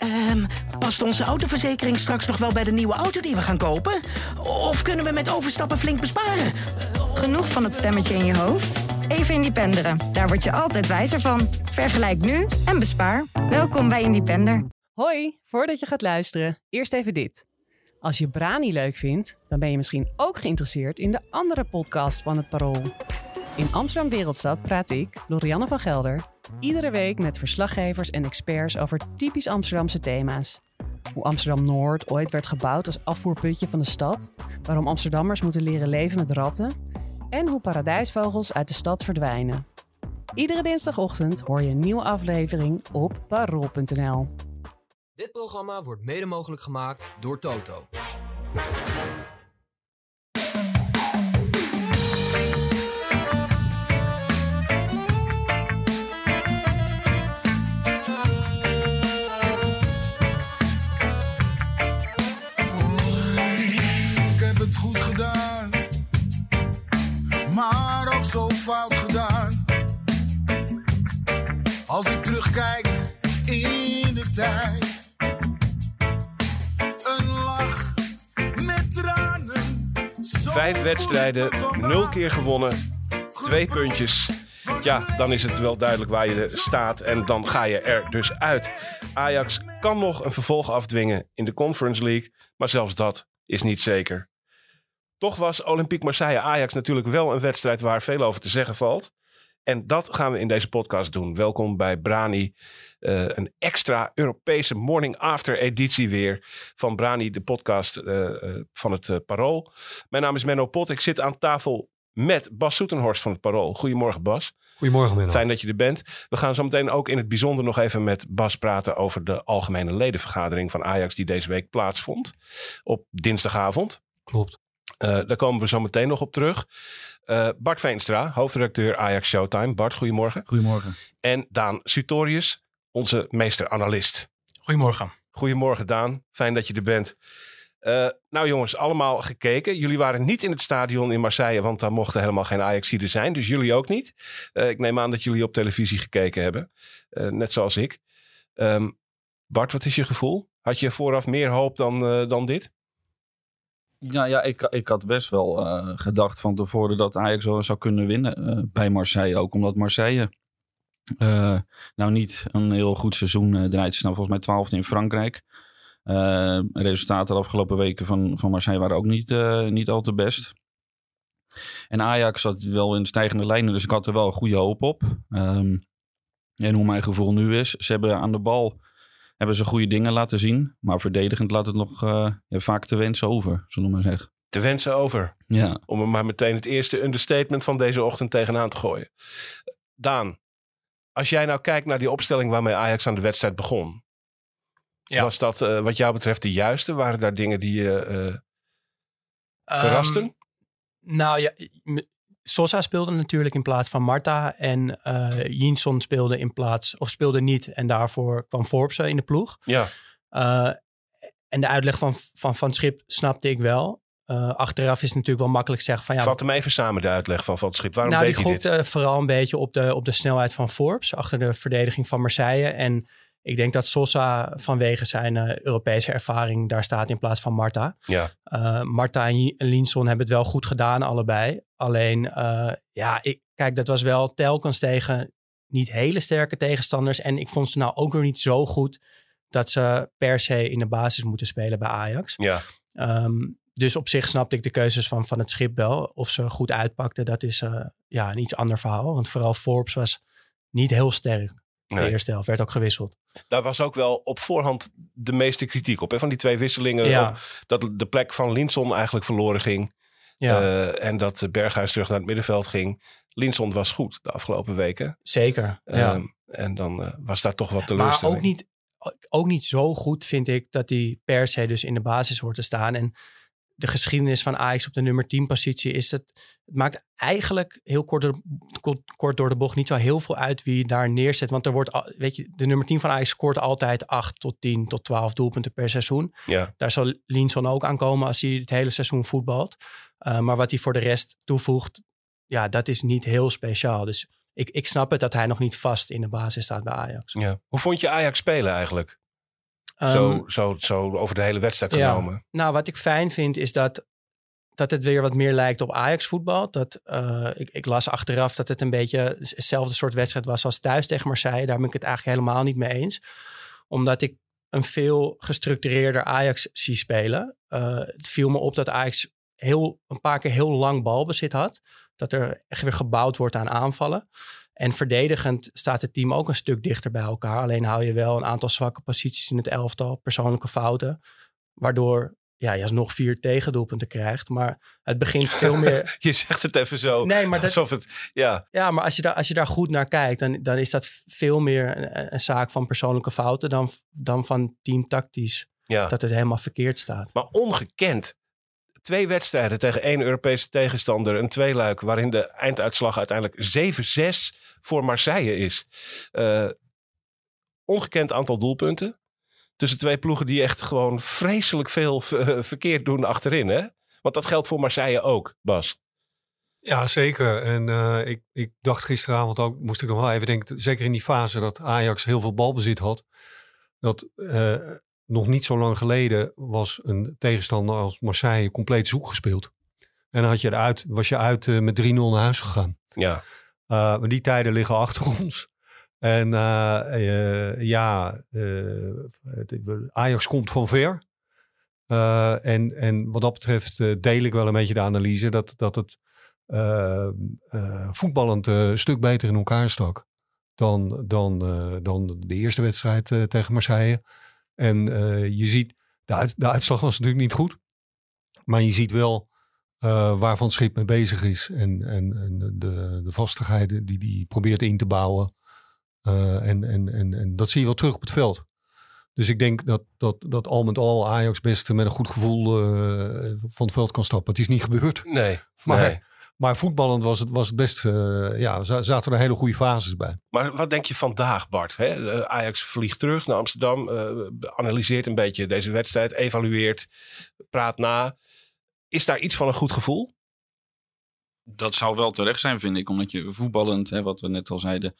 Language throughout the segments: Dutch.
Ehm, past onze autoverzekering straks nog wel bij de nieuwe auto die we gaan kopen? Of kunnen we met overstappen flink besparen? Genoeg van het stemmetje in je hoofd? Even Independeren. Daar word je altijd wijzer van. Vergelijk nu en bespaar. Welkom bij Independer. Hoi, voordat je gaat luisteren, eerst even dit. Als je Brani leuk vindt, dan ben je misschien ook geïnteresseerd in de andere podcast van het Parool. In Amsterdam Wereldstad praat ik, Lorianne van Gelder, iedere week met verslaggevers en experts over typisch Amsterdamse thema's. Hoe Amsterdam Noord ooit werd gebouwd als afvoerputje van de stad, waarom Amsterdammers moeten leren leven met ratten en hoe paradijsvogels uit de stad verdwijnen. Iedere dinsdagochtend hoor je een nieuwe aflevering op parool.nl. Dit programma wordt mede mogelijk gemaakt door Toto. Een lach met tranen. Vijf wedstrijden, nul keer gewonnen, twee puntjes. Ja, dan is het wel duidelijk waar je staat en dan ga je er dus uit. Ajax kan nog een vervolg afdwingen in de Conference League, maar zelfs dat is niet zeker. Toch was Olympique Marseille Ajax natuurlijk wel een wedstrijd waar veel over te zeggen valt. En dat gaan we in deze podcast doen. Welkom bij Brani, eh, een extra Europese morning after editie weer van Brani, de podcast eh, eh, van het Parool. Mijn naam is Menno Pot. Ik zit aan tafel met Bas Soetenhorst van het Parool. Goedemorgen Bas. Goedemorgen, Menno. Fijn dat je er bent. We gaan zo meteen ook in het bijzonder nog even met Bas praten over de algemene ledenvergadering van Ajax die deze week plaatsvond op dinsdagavond. Klopt. Eh, daar komen we zo meteen nog op terug. Eh, Bart Veenstra, hoofdredacteur Ajax Showtime. Bart, goedemorgen. Goedemorgen. En Daan Sutorius, onze meester-analyst. Goedemorgen. Goedemorgen Daan, fijn dat je er bent. Eh, nou jongens, allemaal gekeken. Jullie waren niet in het stadion in Marseille, want daar mochten helemaal geen Ajaxiden zijn. Dus jullie ook niet. Eh, ik neem aan dat jullie op televisie gekeken hebben, Eh, net zoals ik. Ehm, Bart, wat is je gevoel? Had je vooraf meer hoop dan, eh, dan dit? Ja, ja ik, ik had best wel eh, gedacht van tevoren dat Ajax wel zou kunnen winnen eh, bij Marseille. Ook omdat Marseille eh, nou niet een heel goed seizoen draait. Ze staan volgens mij twaalfde in Frankrijk. Resultaten de afgelopen weken van, van Marseille waren ook niet, niet al te best. En Ajax zat wel in stijgende lijnen, dus ik had er wel goede hoop op. Ehm, en hoe mijn gevoel nu is, ze hebben aan de bal hebben ze goede dingen laten zien. Maar verdedigend laat het nog eh, ja, vaak te wensen over, zullen we maar zeggen. Te wensen over. Ja, Om er maar meteen het eerste understatement van deze ochtend tegenaan te gooien. Daan, als jij nou kijkt naar die opstelling waarmee Ajax aan de wedstrijd begon. Ja. Was dat eh, wat jou betreft de juiste? Waren daar dingen die je eh, verrasten? Nou ja, Sosa speelde natuurlijk in plaats van Marta. En eh Jinsson speelde in plaats, of speelde niet. En daarvoor kwam Forbes in de ploeg. ja. Eh, en de uitleg van Van, van Schip snapte ik wel. Eh, achteraf is het natuurlijk wel makkelijk zeggen van ja, Vat hem even samen de uitleg van Van het Schip. Waarom nou, die deed hij dit? vooral een beetje op de, op de snelheid van Forbes achter de verdediging van Marseille. En ik denk dat Sosa vanwege zijn eh, Europese ervaring daar staat in plaats van Marta. Ja. Eh, Marta en Linson hebben het wel goed gedaan, allebei. Alleen, eh, ja, ik, kijk, dat was wel telkens tegen niet hele sterke tegenstanders. En ik vond ze nou ook weer niet zo goed dat ze per se in de basis moeten spelen bij Ajax. Ja. Ehm, dus op zich snapte ik de keuzes van, van het schip wel. Of ze goed uitpakten, dat is eh, ja, een iets ander verhaal. Want vooral Forbes was niet heel sterk. De Nee. eerste helft werd ook gewisseld. Daar was ook wel op voorhand de meeste kritiek op. Hè? Van die twee wisselingen. Ja. op dat de plek van Linson eigenlijk verloren ging. Ja, eh, en dat Berghuis terug naar het middenveld ging. Linson was goed de afgelopen weken. zeker. Ja. Ehm, en dan eh, was daar toch wat maar teleurstelling. ook niet, ook niet zo goed vind ik dat hij per se dus in de basis hoort te staan. En de geschiedenis van Ajax op de nummer 10 positie is dat het maakt eigenlijk heel kort door, kort, door de bocht niet zo heel veel uit wie daar neerzet. Want er wordt, weet je, de nummer 10 van Ajax scoort altijd 8 tot 10 tot 12 doelpunten per seizoen. Ja. Daar zal Linson ook aankomen als hij het hele seizoen voetbalt. Uh, maar wat hij voor de rest toevoegt, ja, dat is niet heel speciaal. Dus ik, ik snap het dat hij nog niet vast in de basis staat bij Ajax. Ja. Hoe vond je Ajax spelen eigenlijk? zo, Ehm, zo, zo over de hele wedstrijd Ja. genomen. Nou, wat ik fijn vind is dat, dat het weer wat meer lijkt op Ajax voetbal. Dat, eh, ik, ik las achteraf dat het een beetje hetzelfde soort wedstrijd was als thuis tegen Marseille. Daar ben ik het eigenlijk helemaal niet mee eens. Omdat ik een veel gestructureerder Ajax zie spelen. Eh, het viel me op dat Ajax heel, een paar keer heel lang balbezit had. Dat er echt weer gebouwd wordt aan aanvallen. En verdedigend staat het team ook een stuk dichter bij elkaar. Alleen hou je wel een aantal zwakke posities in het elftal, persoonlijke fouten. Waardoor ja, je alsnog vier tegendoelpunten krijgt. Maar het begint veel meer... Je zegt het even zo. Nee, maar dat, Alsof het, ja, ja, maar als je daar, als je daar goed naar kijkt, dan, dan is dat veel meer een, een zaak van persoonlijke fouten dan, dan van teamtactisch. ja. Dat het helemaal verkeerd staat. Maar ongekend. Twee wedstrijden tegen één Europese tegenstander. Een tweeluik waarin de einduitslag uiteindelijk 7-6 voor Marseille is. Eh, ongekend aantal doelpunten. Tussen twee ploegen die echt gewoon vreselijk veel verkeerd doen achterin. Hè? Want dat geldt voor Marseille ook, Bas. Ja, zeker. En eh, ik, ik dacht gisteravond ook, moest ik nog wel even denken, zeker in die fase dat Ajax heel veel balbezit had. Dat eh, nog niet zo lang geleden was een tegenstander als Marseille compleet zoek gespeeld. En dan had je eruit, was je uit eh, met 3-0 naar huis gegaan. Ja, Uh, maar die tijden liggen achter ons. En eh, eh, ja, eh, Ajax komt van ver. Eh, en, en wat dat betreft eh, deel ik wel een beetje de analyse dat, dat het eh, eh, voetballend eh, een stuk beter in elkaar stak dan, dan, eh, dan de eerste wedstrijd eh, tegen Marseille. En eh, je ziet, de, uit- de uitslag was natuurlijk niet goed. Maar je ziet wel eh, waarvan het schip mee bezig is. En, en, en de, de vastigheid die die probeert in te bouwen. Eh, en, en, en, en dat zie je wel terug op het veld. Dus ik denk dat, dat, dat al met al Ajax best met een goed gevoel van het veld kan stappen. Het is niet gebeurd. nee. Maar, nee. Maar voetballend was het, was het best, eh, ja, za- zaten er hele goede fases bij. Maar wat denk je vandaag, Bart? Hè? Eh, Ajax vliegt terug naar Amsterdam, eh, analyseert een beetje deze wedstrijd, evalueert, praat na. Is daar iets van een goed gevoel? Dat zou wel terecht zijn, vind ik. Omdat je voetballend, hè, wat we net al zeiden,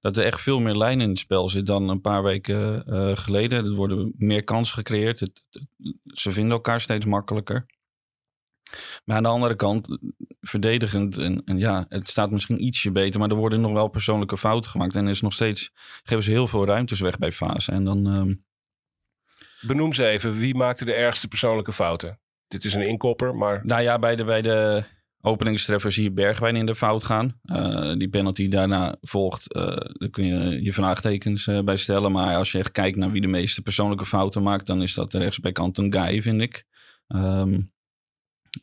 dat er echt veel meer lijn in het spel zit dan een paar weken eh, geleden. Er worden meer kansen gecreëerd. Het, het- ze vinden elkaar steeds makkelijker. Maar aan de andere kant, verdedigend, en, en ja, het staat misschien ietsje beter, maar er worden nog wel persoonlijke fouten gemaakt. En er is nog steeds, geven ze heel veel ruimtes weg bij fase. En dan, ehm, Benoem ze even, wie maakte de ergste persoonlijke fouten? Dit is een inkopper, maar Nou ja, bij de, bij de openingstreffer zie je Bergwijn in de fout gaan. Eh, die penalty daarna volgt, eh daar kun je je vraagtekens eh, bij stellen. Maar als je echt kijkt naar wie de meeste persoonlijke fouten maakt, dan is dat de rechtsbijkant een guy, vind ik. Ehm,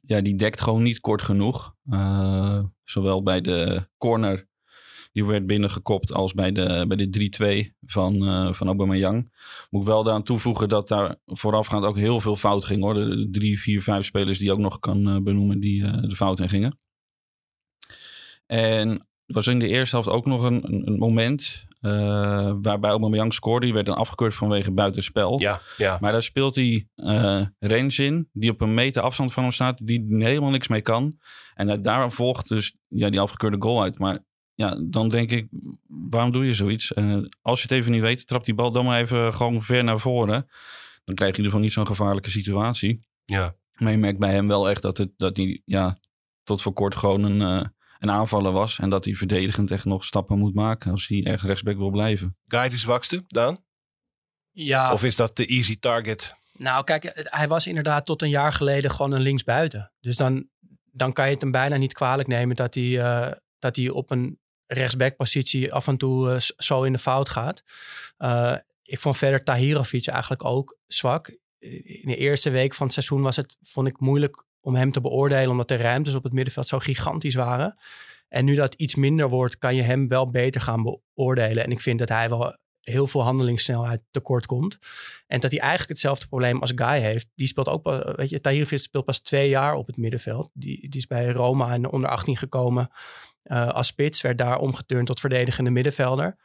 ja, die dekt gewoon niet kort genoeg. Eh, zowel bij de corner die werd binnengekopt als bij de, bij de 3-2 van, eh van Aubameyang. Moet ik wel daaraan toevoegen dat daar voorafgaand ook heel veel fout ging. Hoor. De, drie, vier, vijf spelers die ook nog kan eh, benoemen die de fout in gingen. En was in de eerste helft ook nog een, een moment eh, waarbij Aubameyang scoorde. Die werd dan afgekeurd vanwege buitenspel. ja, ja. Maar daar speelt hij Rens in, die op een meter afstand van hem staat, die helemaal niks mee kan. En daar volgt dus ja, die afgekeurde goal uit. Maar ja, dan denk ik, waarom doe je zoiets? Eh, als je het even niet weet, trap die bal dan maar even gewoon ver naar voren. Dan krijg je in ieder geval niet zo'n gevaarlijke situatie. ja. Maar je merkt bij hem wel echt dat, het, dat hij ja, tot voor kort gewoon een, een aanvaller was. En dat hij verdedigend echt nog stappen moet maken als hij echt rechtsback wil blijven. Guy de zwakste, Daan? Ja, Of is dat de easy target? Nou, kijk, het- hij was inderdaad tot een jaar geleden gewoon een linksbuiten. Dus dan, dan kan je het hem bijna niet kwalijk nemen dat hij, eh, dat hij op een rechtsbackpositie af en toe eh, zo in de fout gaat. Eh, ik vond verder Tahirovic eigenlijk ook zwak. In de eerste week van het seizoen was het, vond ik moeilijk om hem te beoordelen, omdat de ruimtes op het middenveld zo gigantisch waren. En nu dat iets minder wordt, kan je hem wel beter gaan beoordelen. En ik vind dat hij wel heel veel handelingssnelheid tekort komt. En dat hij eigenlijk hetzelfde probleem als Guy heeft. Die speelt ook, pas- weet je, Tahirovic speelt pas twee jaar op het middenveld. Die, die is bij Roma de onder 18 gekomen eh, als spits. Werd daar omgeturnd tot verdedigende middenvelder.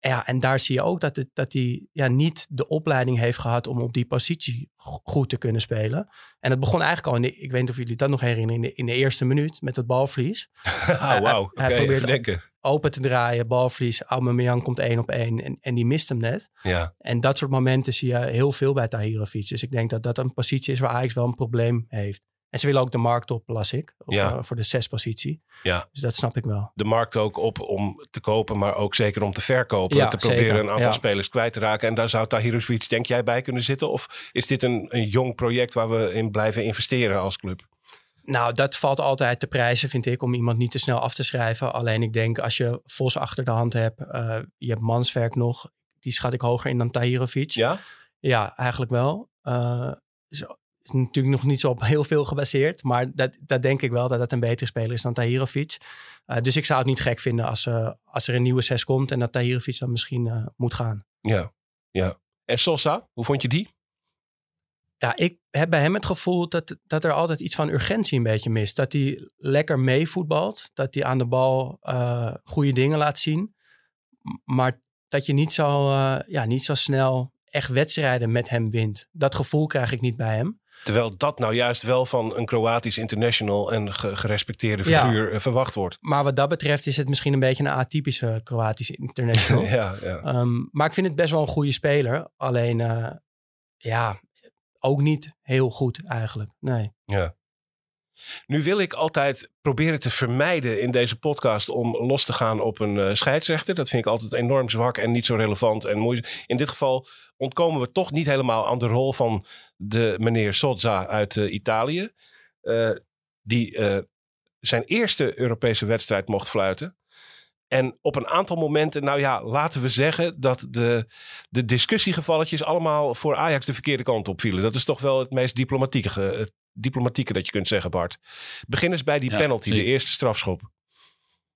Ja, en daar zie je ook dat, het, dat hij ja, niet de opleiding heeft gehad om op die positie go- goed te kunnen spelen. En het begon eigenlijk al, in de, ik weet niet of jullie dat nog herinneren, in de, in de eerste minuut met het balverlies. Oh, wauw. Hij probeert even denken. Open te draaien, balverlies, Aubameyang komt één op één en, en die mist hem net. Ja. En dat soort momenten zie je heel veel bij Tahirovic. Dus ik denk dat dat een positie is waar Ajax wel een probleem heeft. En ze willen ook de markt op, las ik, op, Ja. eh, voor de zes positie. Ja. Dus dat snap ik wel. de markt ook op om te kopen, maar ook zeker om te verkopen. Ja, te proberen een aantal ja. spelers kwijt te raken. En daar zou Tahirovic, denk jij, bij kunnen zitten? Of is dit een, een jong project waar we in blijven investeren als club? Nou, dat valt altijd te prijzen, vind ik, om iemand niet te snel af te schrijven. Alleen ik denk, als je Vos achter de hand hebt, eh, je hebt Manswerk nog, die schat ik hoger in dan Tahirovic. Ja? Ja, eigenlijk wel. Eh, is, natuurlijk nog niet zo op heel veel gebaseerd, maar dat, dat denk ik wel dat dat een betere speler is dan Tahirovic. Eh, dus ik zou het niet gek vinden als, eh, als er een nieuwe zes komt en dat Tahirovic dan misschien eh, moet gaan. Ja. ja. En Sosa, hoe vond je die? Ja, ik heb bij hem het gevoel dat, dat er altijd iets van urgentie een beetje mist. Dat hij lekker meevoetbalt. Dat hij aan de bal goede dingen laat zien. Maar dat je niet zo, ja, niet zo snel echt wedstrijden met hem wint. Dat gevoel krijg ik niet bij hem. Terwijl dat nou juist wel van een Kroatisch international en ge- gerespecteerde figuur eh, verwacht wordt. Maar wat dat betreft is het misschien een beetje een atypische Kroatische international. ja, ja. Ehm, maar ik vind het best wel een goede speler. Alleen, eh, ja, ook niet heel goed eigenlijk. Nee. Ja. Nu wil ik altijd proberen te vermijden in deze podcast om los te gaan op een eh, scheidsrechter. Dat vind ik altijd enorm zwak en niet zo relevant en moeizaam. In dit geval ontkomen we toch niet helemaal aan de rol van de meneer Sozza uit eh, Italië. eh, die zijn eerste Europese wedstrijd mocht fluiten. En op een aantal momenten, nou ja, laten we zeggen dat de, de discussiegevalletjes allemaal voor Ajax de verkeerde kant op vielen. Dat is toch wel het meest diplomatieke, diplomatieke dat je kunt zeggen, Bart. Begin eens bij die Ja, penalty, de eerste strafschop.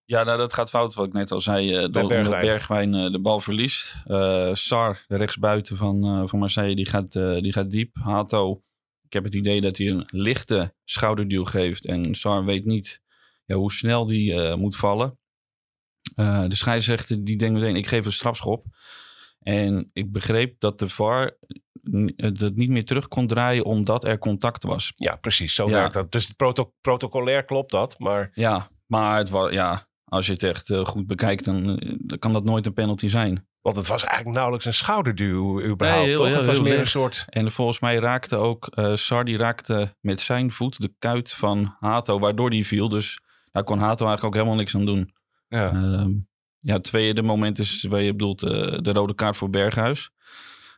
Ja, nou, dat gaat fout, wat ik net al zei. eh, door, Bergwijn. eh, de bal verliest. Eh, Sar, de rechtsbuiten van, van Marseille, die gaat, die gaat diep. Hato, ik heb het idee dat hij een lichte schouderduw geeft. En Sar weet niet ja, hoe snel die moet vallen. De scheidsrechter die denkt meteen, ik geef een strafschop. En ik begreep dat de VAR het niet meer terug kon draaien omdat er contact was. Ja, precies, zo Ja. werkt dat. Dus proto protocolair klopt dat, maar Ja, maar het was, ja, als je het echt eh, goed bekijkt, dan, eh, dan kan dat nooit een penalty zijn. want het was eigenlijk nauwelijks een schouderduw überhaupt, heel- toch? heel- het was een soort... En volgens mij raakte ook uh, Sar, die raakte met zijn voet de kuit van Hato, waardoor die viel. Dus daar kon Hato eigenlijk ook helemaal niks aan doen. Ja. Ehm, ja, het tweede moment is waar je bedoelt eh, de rode kaart voor Berghuis.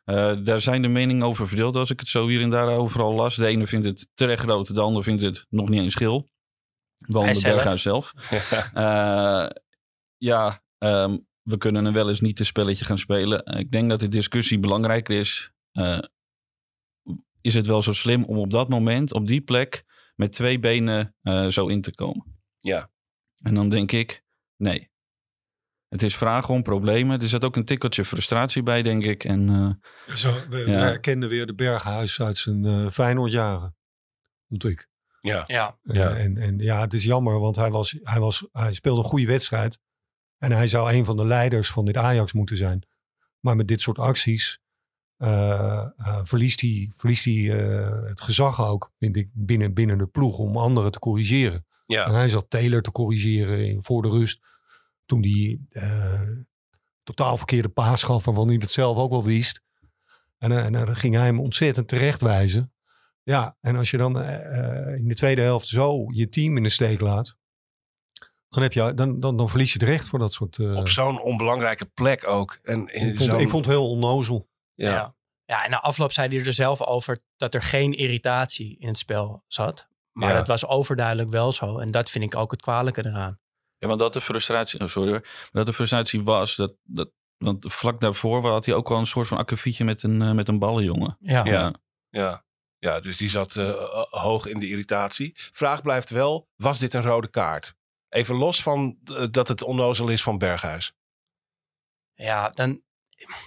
Eh, daar zijn de meningen over verdeeld als ik het zo hier en daar overal las. De ene vindt het terecht rood, de ander vindt het nog niet eens. Dan Hij de zelf. Berghuis zelf. Eh, ja, ehm, we kunnen er wel eens niet een spelletje gaan spelen. Ik denk dat de discussie belangrijker is. Eh, is het wel zo slim om op dat moment, op die plek, met twee benen zo in te komen? Ja. En dan denk ik, nee. Het is vragen om problemen. Er zit ook een tikkeltje frustratie bij, denk ik. En eh, Zo, we, we Ja. herkenden weer de Berghuis uit zijn eh Feyenoordjaren. Vond ik. Ja. Ja. En, Ja. en, en ja, het is jammer, want hij, was, hij, was, hij speelde een goede wedstrijd. En hij zou een van de leiders van dit Ajax moeten zijn. Maar met dit soort acties eh, eh, verliest hij, verliest hij eh, het gezag ook, vind ik, binnen, binnen de ploeg om anderen te corrigeren. Ja. En hij zat Taylor te corrigeren in, voor de rust. Toen hij eh, totaal verkeerde paas gaf, waarvan hij het zelf ook wel wist. En, eh, en dan ging hij hem ontzettend terechtwijzen. Ja, en als je dan eh, eh, in de tweede helft zo je team in de steek laat. Dan, heb je, dan, dan, dan verlies je het recht voor dat soort... eh, Op zo'n onbelangrijke plek ook. En in ik, vond, ik vond het heel onnozel. Ja. Ja. ja. en na afloop zei hij er zelf over dat er geen irritatie in het spel zat. Maar Ja. dat was overduidelijk wel zo. En dat vind ik ook het kwalijke eraan. Ja, want dat de frustratie, oh, sorry hoor, dat de frustratie was, dat, dat, want vlak daarvoor had hij ook wel een soort van akkefietje met een, eh, met een ballenjongen. Ja. Ja. Ja. ja, dus die zat eh, hoog in de irritatie. Vraag blijft wel, was dit een rode kaart? Even los van eh, dat het onnozel is van Berghuis. Ja, dan,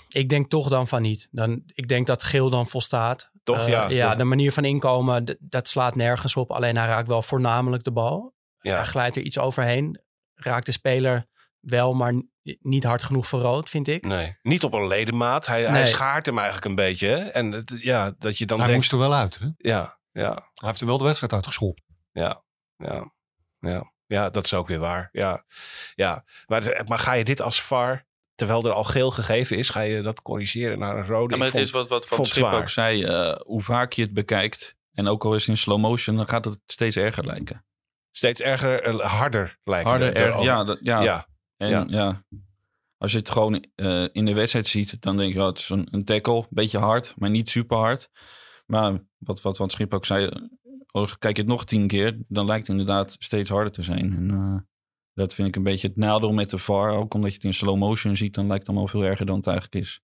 ik denk toch dan van niet. Dan, ik denk dat geel dan volstaat. Toch, ja. Ja, Dat- de manier van inkomen, dat slaat nergens op. Alleen hij raakt wel voornamelijk de bal. Ja. Hij glijdt er iets overheen. Raakt de speler wel, maar niet hard genoeg voor rood, vind ik. Nee, niet op een ledemaat. Hij, hij schaart hem eigenlijk een beetje. hè. En het, ja, dat je dan Hij denkt... moest er wel uit. Hè? Ja, ja, Hij heeft er wel de wedstrijd uitgeschopt. ja, ja, ja. Ja, dat is ook weer waar. Ja, ja. Maar, maar ga je dit als VAR, terwijl er al geel gegeven is, ga je dat corrigeren naar een rode? Ja, maar het is wat, wat Van Schip zwaar. ook zei. eh, hoe vaak je het bekijkt. En ook al is het in slow motion, dan gaat het steeds erger lijken. Steeds erger, eh, harder lijken. Harder, de- er, ja, dat, ja. ja. En ja. ja. als je het gewoon eh, in de wedstrijd ziet, dan denk je, oh, het is een, een tackle. Een beetje hard, maar niet super hard. Maar wat, wat Van Schip ook zei, als kijk je het nog tien keer, dan lijkt het inderdaad steeds harder te zijn. En eh, dat vind ik een beetje het nadeel met de VAR. Ook omdat je het in slow motion ziet, dan lijkt het allemaal veel erger dan het eigenlijk is.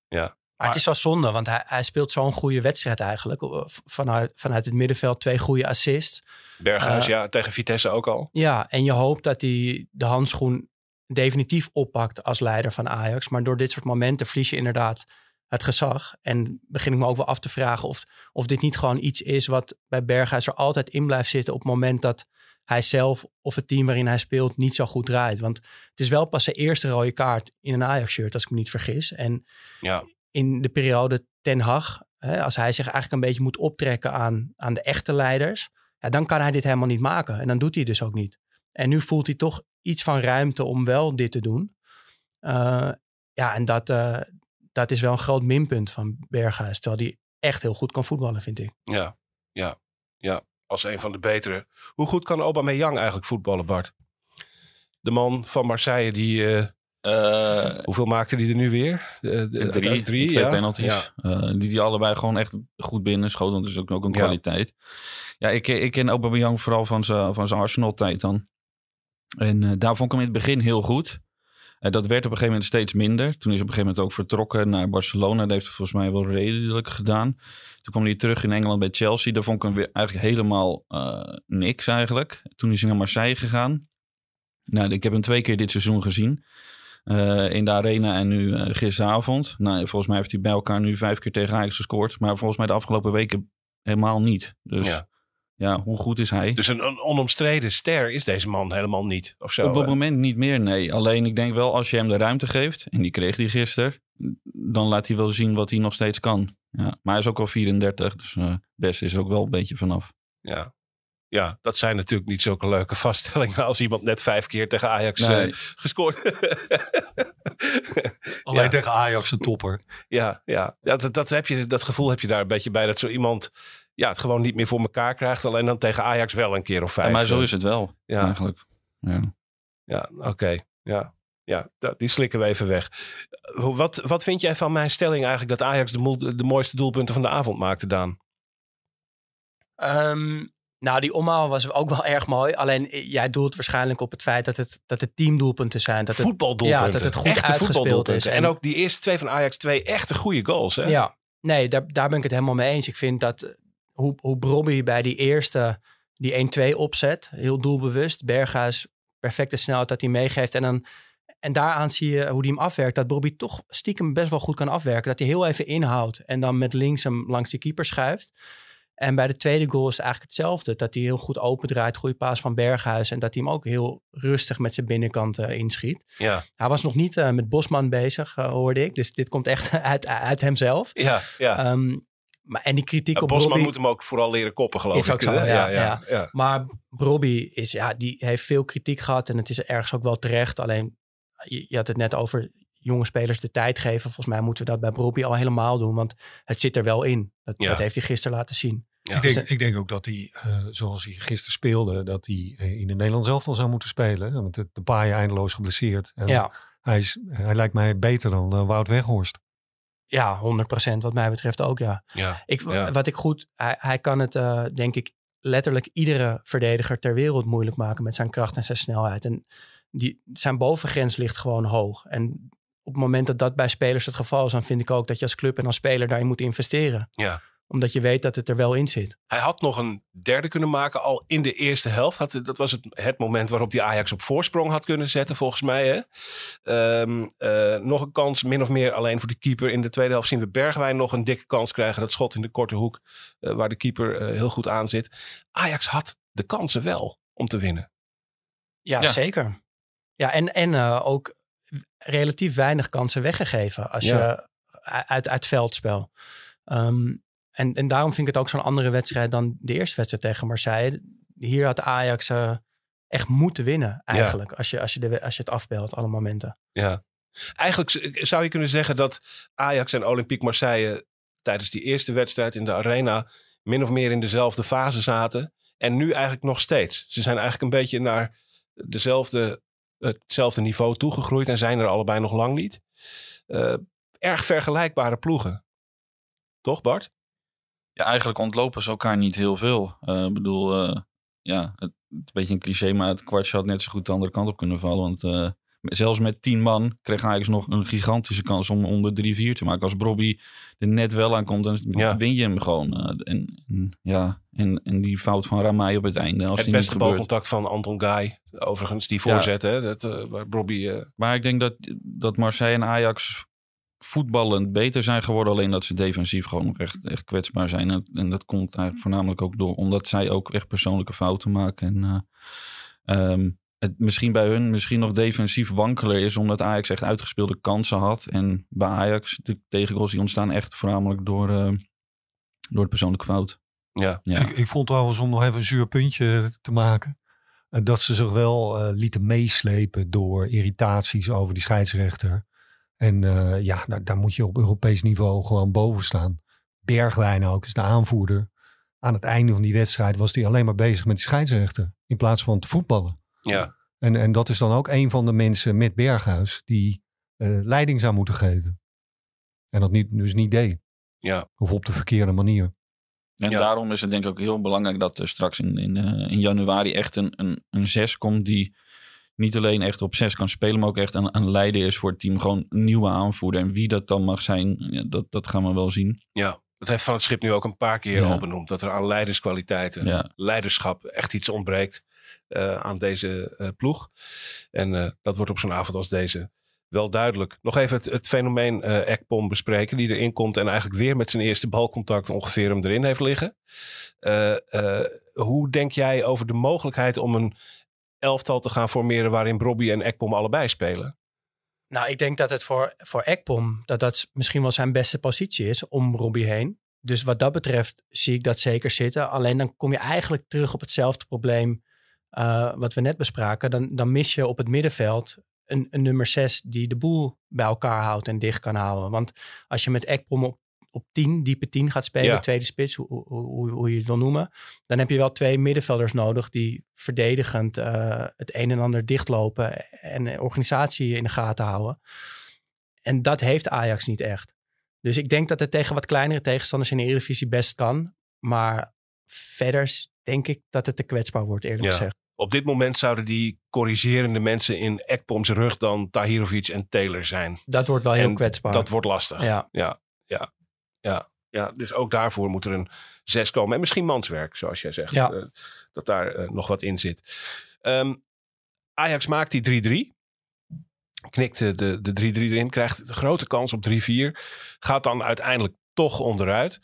Maar het is wel zonde, want hij, hij speelt zo'n goede wedstrijd eigenlijk. Vanuit, vanuit het middenveld twee goede assists. Berghuis, Eh, ja, tegen Vitesse ook al. Ja, en je hoopt dat hij de handschoen definitief oppakt als leider van Ajax. Maar door dit soort momenten verlies je inderdaad het gezag. En begin ik me ook wel af te vragen of, of dit niet gewoon iets is wat bij Berghuis er altijd in blijft zitten op het moment dat hij zelf of het team waarin hij speelt niet zo goed draait. Want het is wel pas zijn eerste rode kaart in een Ajax-shirt, als ik me niet vergis. En Ja, in de periode Ten Hag, hè, als hij zich eigenlijk een beetje moet optrekken aan, aan de echte leiders, ja, dan kan hij dit helemaal niet maken. En dan doet hij dus ook niet. En nu voelt hij toch iets van ruimte om wel dit te doen. Eh, ja, en dat, eh, dat is wel een groot minpunt van Berghuis. Terwijl hij echt heel goed kan voetballen, vind ik. ja, ja, ja. Als een van de betere. Hoe goed kan Aubameyang eigenlijk voetballen, Bart? De man van Marseille, die... eh, Eh, hoeveel maakte die er nu weer? Drie, twee ja. penalties. Ja. eh, die die allebei gewoon echt goed binnen schoten. want Dat is ook, ook een kwaliteit. Ja, ik, ik ken Aubameyang vooral van zijn van zijn Arsenal-tijd dan. En eh, daar vond ik hem in het begin heel goed. Dat werd op een gegeven moment steeds minder. Toen is hij op een gegeven moment ook vertrokken naar Barcelona. Dat heeft hij volgens mij wel redelijk gedaan. Toen kwam hij terug in Engeland bij Chelsea. Daar vond ik hem weer eigenlijk helemaal niks eigenlijk. Toen is hij naar Marseille gegaan. Nou, ik heb hem twee keer dit seizoen gezien. Eh, in de arena en nu eh, gisteravond. Nou, volgens mij heeft hij bij elkaar nu vijf keer tegen Ajax gescoord. Maar volgens mij de afgelopen weken helemaal niet. Dus Ja. ja, hoe goed is hij? Dus een, een onomstreden ster is deze man helemaal niet. Of zo. Op het eh. moment niet meer, nee. Alleen ik denk wel, als je hem de ruimte geeft, en die kreeg hij gisteren, dan laat hij wel zien wat hij nog steeds kan. Ja. Maar hij is ook al 34, dus best is er ook wel een beetje vanaf. Ja. Ja, dat zijn natuurlijk niet zulke leuke vaststellingen als iemand net vijf keer tegen Ajax Nee. eh, gescoord. Alleen Ja. tegen Ajax een topper. ja, ja. ja dat, dat, heb je, dat gevoel heb je daar een beetje bij. Dat zo iemand ja, het gewoon niet meer voor elkaar krijgt. Alleen dan tegen Ajax wel een keer of vijf. Ja, maar zo eh. is het wel, Ja. eigenlijk. Ja. Ja, oké. Ja. Ja, dat- die slikken we even weg. Hoe- Wat, wat vind jij van mijn stelling eigenlijk dat Ajax de, moe- de mooiste doelpunten van de avond maakte, Daan? Ehm, nou, die omhaal was ook wel erg mooi. Alleen eh, jij doelt waarschijnlijk op het feit dat het, dat het teamdoelpunten zijn. Dat het, voetbaldoelpunten. ja, dat het goed Echte uitgespeeld is. En ook die eerste twee van Ajax, twee echte goede goals. Hè? Ja, nee, daar, daar ben ik het helemaal mee eens. Ik vind dat eh, hoe, hoe Brobby bij die eerste, die 1-2 opzet, heel doelbewust. Berghuis, perfecte snelheid dat hij meegeeft. En, dan, en daaraan zie je hoe hij hem afwerkt. Dat Brobby toch stiekem best wel goed kan afwerken. Dat hij heel even inhoudt en dan met links hem langs de keeper schuift. En bij de tweede goal is het eigenlijk hetzelfde. Dat hij heel goed opendraait, goede paas van Berghuis. En dat hij hem ook heel rustig met zijn binnenkant eh, inschiet. Ja, Hij was nog niet eh, met Bosman bezig, eh, hoorde ik. Dus dit komt echt uit, uit hemzelf. ja, ja. Ehm, maar, en die kritiek Ja, op Bosman Brobby... moet hem ook vooral leren koppen, geloof Is ik. ook zo, ja, ja, ja. Maar Brobby is, ja, die heeft veel kritiek gehad. En het is ergens ook wel terecht. Alleen, je, je had het net over jonge spelers de tijd geven. Volgens mij moeten we dat bij Brobby al helemaal doen. Want het zit er wel in. Dat, dat heeft hij gisteren laten zien. Ja. ik, denk, ik denk ook dat hij, eh, zoals hij gisteren speelde, dat hij eh, in het Nederlands elftal zou moeten spelen. Want de, de paai eindeloos geblesseerd. En Ja, hij, is, hij lijkt mij beter dan eh, Wout Weghorst. ja 100% wat mij betreft ook, ja. Ja. Ik, Ja. Wat ik goed... Hij, hij kan het, eh, denk ik, letterlijk iedere verdediger ter wereld moeilijk maken met zijn kracht en zijn snelheid. En die, zijn bovengrens ligt gewoon hoog. En op het moment dat dat bij spelers het geval is, dan vind ik ook dat je als club en als speler daarin moet investeren. Ja. Omdat je weet dat het er wel in zit. Hij had nog een derde kunnen maken al in de eerste helft. Had, dat was het, het moment waarop hij Ajax op voorsprong had kunnen zetten, volgens mij. Hè? Ehm, eh, nog een kans, min of meer alleen voor de keeper. In de tweede helft zien we Bergwijn nog een dikke kans krijgen. Dat schot in de korte hoek, eh, waar de keeper eh, heel goed aan zit. Ajax had de kansen wel om te winnen. Ja, Ja. zeker. Ja, en, en eh, ook relatief weinig kansen weggegeven als Ja. je uit, uit veldspel. Ehm, en, en daarom vind ik het ook zo'n andere wedstrijd dan de eerste wedstrijd tegen Marseille. Hier had Ajax eh, echt moeten winnen eigenlijk. Als, je, als, je de, als je het afbeeldt, alle momenten. Ja. Eigenlijk zou je kunnen zeggen dat Ajax en Olympique Marseille tijdens die eerste wedstrijd in de arena min of meer in dezelfde fase zaten. En nu eigenlijk nog steeds. Ze zijn eigenlijk een beetje naar dezelfde, hetzelfde niveau toegegroeid en zijn er allebei nog lang niet. Eh, erg vergelijkbare ploegen. Toch Bart? Ja, eigenlijk ontlopen ze elkaar niet heel veel. Eh, Ik bedoel, eh, ja, het, een beetje een cliché, maar het kwartje had net zo goed de andere kant op kunnen vallen. Want eh, zelfs met tien man kreeg Ajax nog een gigantische kans om, om de 3-4 te maken. Als Bobby er net wel aan komt, dan Ja. win je hem gewoon. En, ja, en, en die fout van Ramai op het einde, als het die beste balcontact van Anton Guy. Overigens, die Ja. voorzet. Hè, dat, waar Maar ik denk dat, dat Marseille en Ajax voetballend beter zijn geworden. Alleen dat ze defensief gewoon nog echt, echt kwetsbaar zijn. En, en dat komt eigenlijk voornamelijk ook door omdat zij ook echt persoonlijke fouten maken. En eh, ehm, het misschien bij hun misschien nog defensief wankeler is. Omdat Ajax echt uitgespeelde kansen had. En bij Ajax, de tegengoals die ontstaan echt voornamelijk door, eh, door de persoonlijke fout. ja. Ja. Ik, ik vond trouwens om nog even een zuur puntje te maken. eh, Dat ze zich wel eh, lieten meeslepen door irritaties over die scheidsrechter. En eh, ja, nou, daar moet je op Europees niveau gewoon boven staan. Bergwijn ook, is de aanvoerder. Aan het einde van die wedstrijd was hij alleen maar bezig met die scheidsrechter. In plaats van te voetballen. ja. En, en dat is dan ook een van de mensen met Berghuis die eh, leiding zou moeten geven. En dat niet, dus niet deed. Ja. Of op de verkeerde manier. En Ja. daarom is het denk ik ook heel belangrijk dat er straks in, in, eh, in januari echt een, een, een zes komt die niet alleen echt op zes kan spelen, maar ook echt een, een leider is voor het team. Gewoon een nieuwe aanvoerder. En wie dat dan mag zijn, ja, dat, dat gaan we wel zien. Ja, dat heeft Van het Schip nu ook een paar keer Ja. al benoemd. Dat er aan leiderskwaliteiten, Ja. leiderschap echt iets ontbreekt eh, aan deze eh, ploeg. En eh, dat wordt op zo'n avond als deze wel duidelijk. Nog even het, het fenomeen Ekpom bespreken. Die erin komt en eigenlijk weer met zijn eerste balcontact ongeveer hem erin heeft liggen. Hoe denk jij over de mogelijkheid om een elftal te gaan formeren waarin Brobby en Ekpom allebei spelen? Nou, ik denk dat het voor, voor Ekpom, dat dat misschien wel zijn beste positie is om Robbie heen. Dus wat dat betreft zie ik dat zeker zitten. Alleen dan kom je eigenlijk terug op hetzelfde probleem eh, wat we net bespraken. Dan, dan mis je op het middenveld een, een nummer 6 die de boel bij elkaar houdt en dicht kan houden. Want als je met Ekpom op, op 10, diepe 10 gaat spelen, Ja. tweede spits, hoe, hoe, hoe, hoe je het wil noemen. Dan heb je wel twee middenvelders nodig die verdedigend eh, het een en ander dichtlopen en organisatie in de gaten houden. En dat heeft Ajax niet echt. Dus ik denk dat het tegen wat kleinere tegenstanders in de Eredivisie best kan. Maar verder denk ik dat het te kwetsbaar wordt, eerlijk Ja. gezegd. Op dit moment zouden die corrigerende mensen in Ekpoms rug dan Tahirovic en Taylor zijn. Dat wordt wel heel En kwetsbaar. Dat wordt lastig. ja. Ja, ja, ja, ja. Dus ook daarvoor moet er een zes komen. En misschien manswerk, zoals jij zegt. Ja. eh, dat daar eh, nog wat in zit. Ehm, Ajax maakt die 3-3. Knikt eh, de, de 3-3 erin. Krijgt de grote kans op 3-4. Gaat dan uiteindelijk toch onderuit.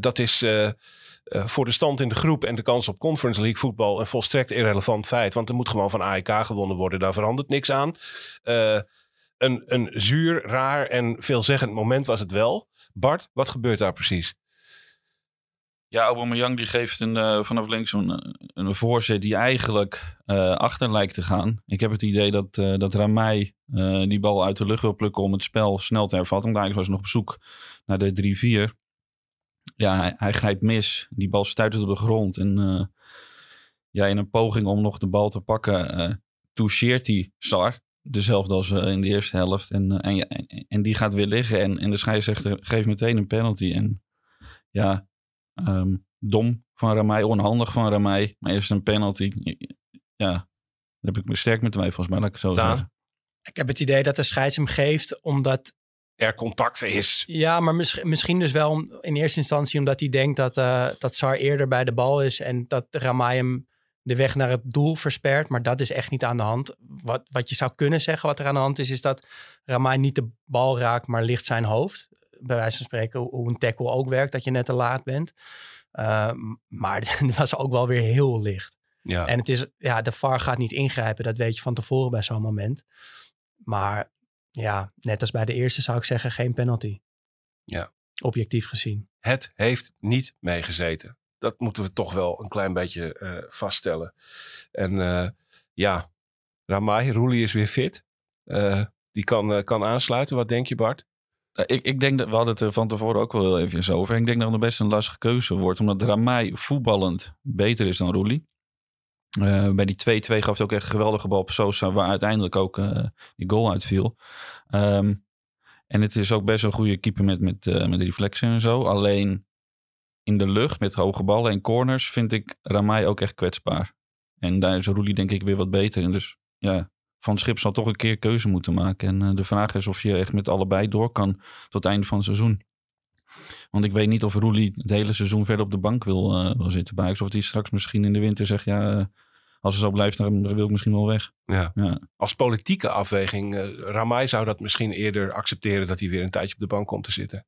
Dat is voor de stand in de groep en de kans op Conference League voetbal een volstrekt irrelevant feit. Want er moet gewoon van AEK gewonnen worden. Daar verandert niks aan. Een, een zuur, raar en veelzeggend moment was het wel. Bart, wat gebeurt daar precies? Ja, Aubameyang die geeft een, eh, vanaf links een, eh, een voorzet die eigenlijk eh, achter lijkt te gaan. Ik heb het idee dat, eh dat Ramai die bal uit de lucht wil plukken om het spel snel te hervatten. Want eigenlijk was hij nog op zoek naar de 3-4. Ja, hij, grijpt mis. Die bal stuitert op de grond. En ja, in een poging om nog de bal te pakken, toucheert hij Sar. Dezelfde als eh, in de eerste helft. En, eh, en, en, die gaat weer liggen. En, en de scheidsrechter geeft meteen een penalty. En ja, Ehm, dom van Ramai, onhandig van Ramai. Maar eerst een penalty. Ja, daar heb ik me sterk met twijfels bij, laat ik zo Daan? zeggen. Ik heb het idee dat de scheids hem geeft omdat... Er contact is. Ja, maar misschien, misschien dus wel om- in eerste instantie omdat hij denkt dat, eh, dat Sar eerder bij de bal is en dat Ramai hem de weg naar het doel verspert. Maar dat is echt niet aan de hand. Wat, wat je zou kunnen zeggen wat er aan de hand is, is dat Ramai niet de bal raakt, maar ligt zijn hoofd. Bij wijze van spreken, hoe- hoe een tackle ook werkt, dat je net te laat bent. Uh, maar het was ook wel weer heel licht. Ja. En het is, ja, de VAR gaat niet ingrijpen, dat weet je van tevoren bij zo'n moment. Maar Ja, net als bij de eerste zou ik zeggen geen penalty. Ja. Objectief gezien. Het heeft niet meegezeten. Dat moeten we toch wel een klein beetje eh, vaststellen. En eh, ja, Ramai, Roelie is weer fit. Eh, die kan, kan aansluiten. Wat denk je, Bart? Ik, ik denk dat we hadden het er van tevoren ook wel even over. Ik denk dat het best een lastige keuze wordt, omdat Ramai voetballend beter is dan Roelie. Bij die 2-2 gaf hij ook echt een geweldige bal op Sosa, waar uiteindelijk ook eh, die goal uitviel. Ehm, en het is ook best een goede keeper met, met, met reflexen en zo. Alleen in de lucht met hoge ballen en corners vind ik Ramai ook echt kwetsbaar. En daar is Roelie denk ik weer wat beter in. Dus ja, Van Schip zal toch een keer keuze moeten maken. En eh, de vraag is of je echt met allebei door kan tot het einde van het seizoen. Want ik weet niet of Roelie het hele seizoen verder op de bank wil, eh, zitten bij. Of hij straks misschien in de winter zegt, ja, eh, als het zo blijft, dan wil ik misschien wel weg. Ja. Ja. Als politieke afweging, eh Ramai zou dat misschien eerder accepteren dat hij weer een tijdje op de bank komt te zitten.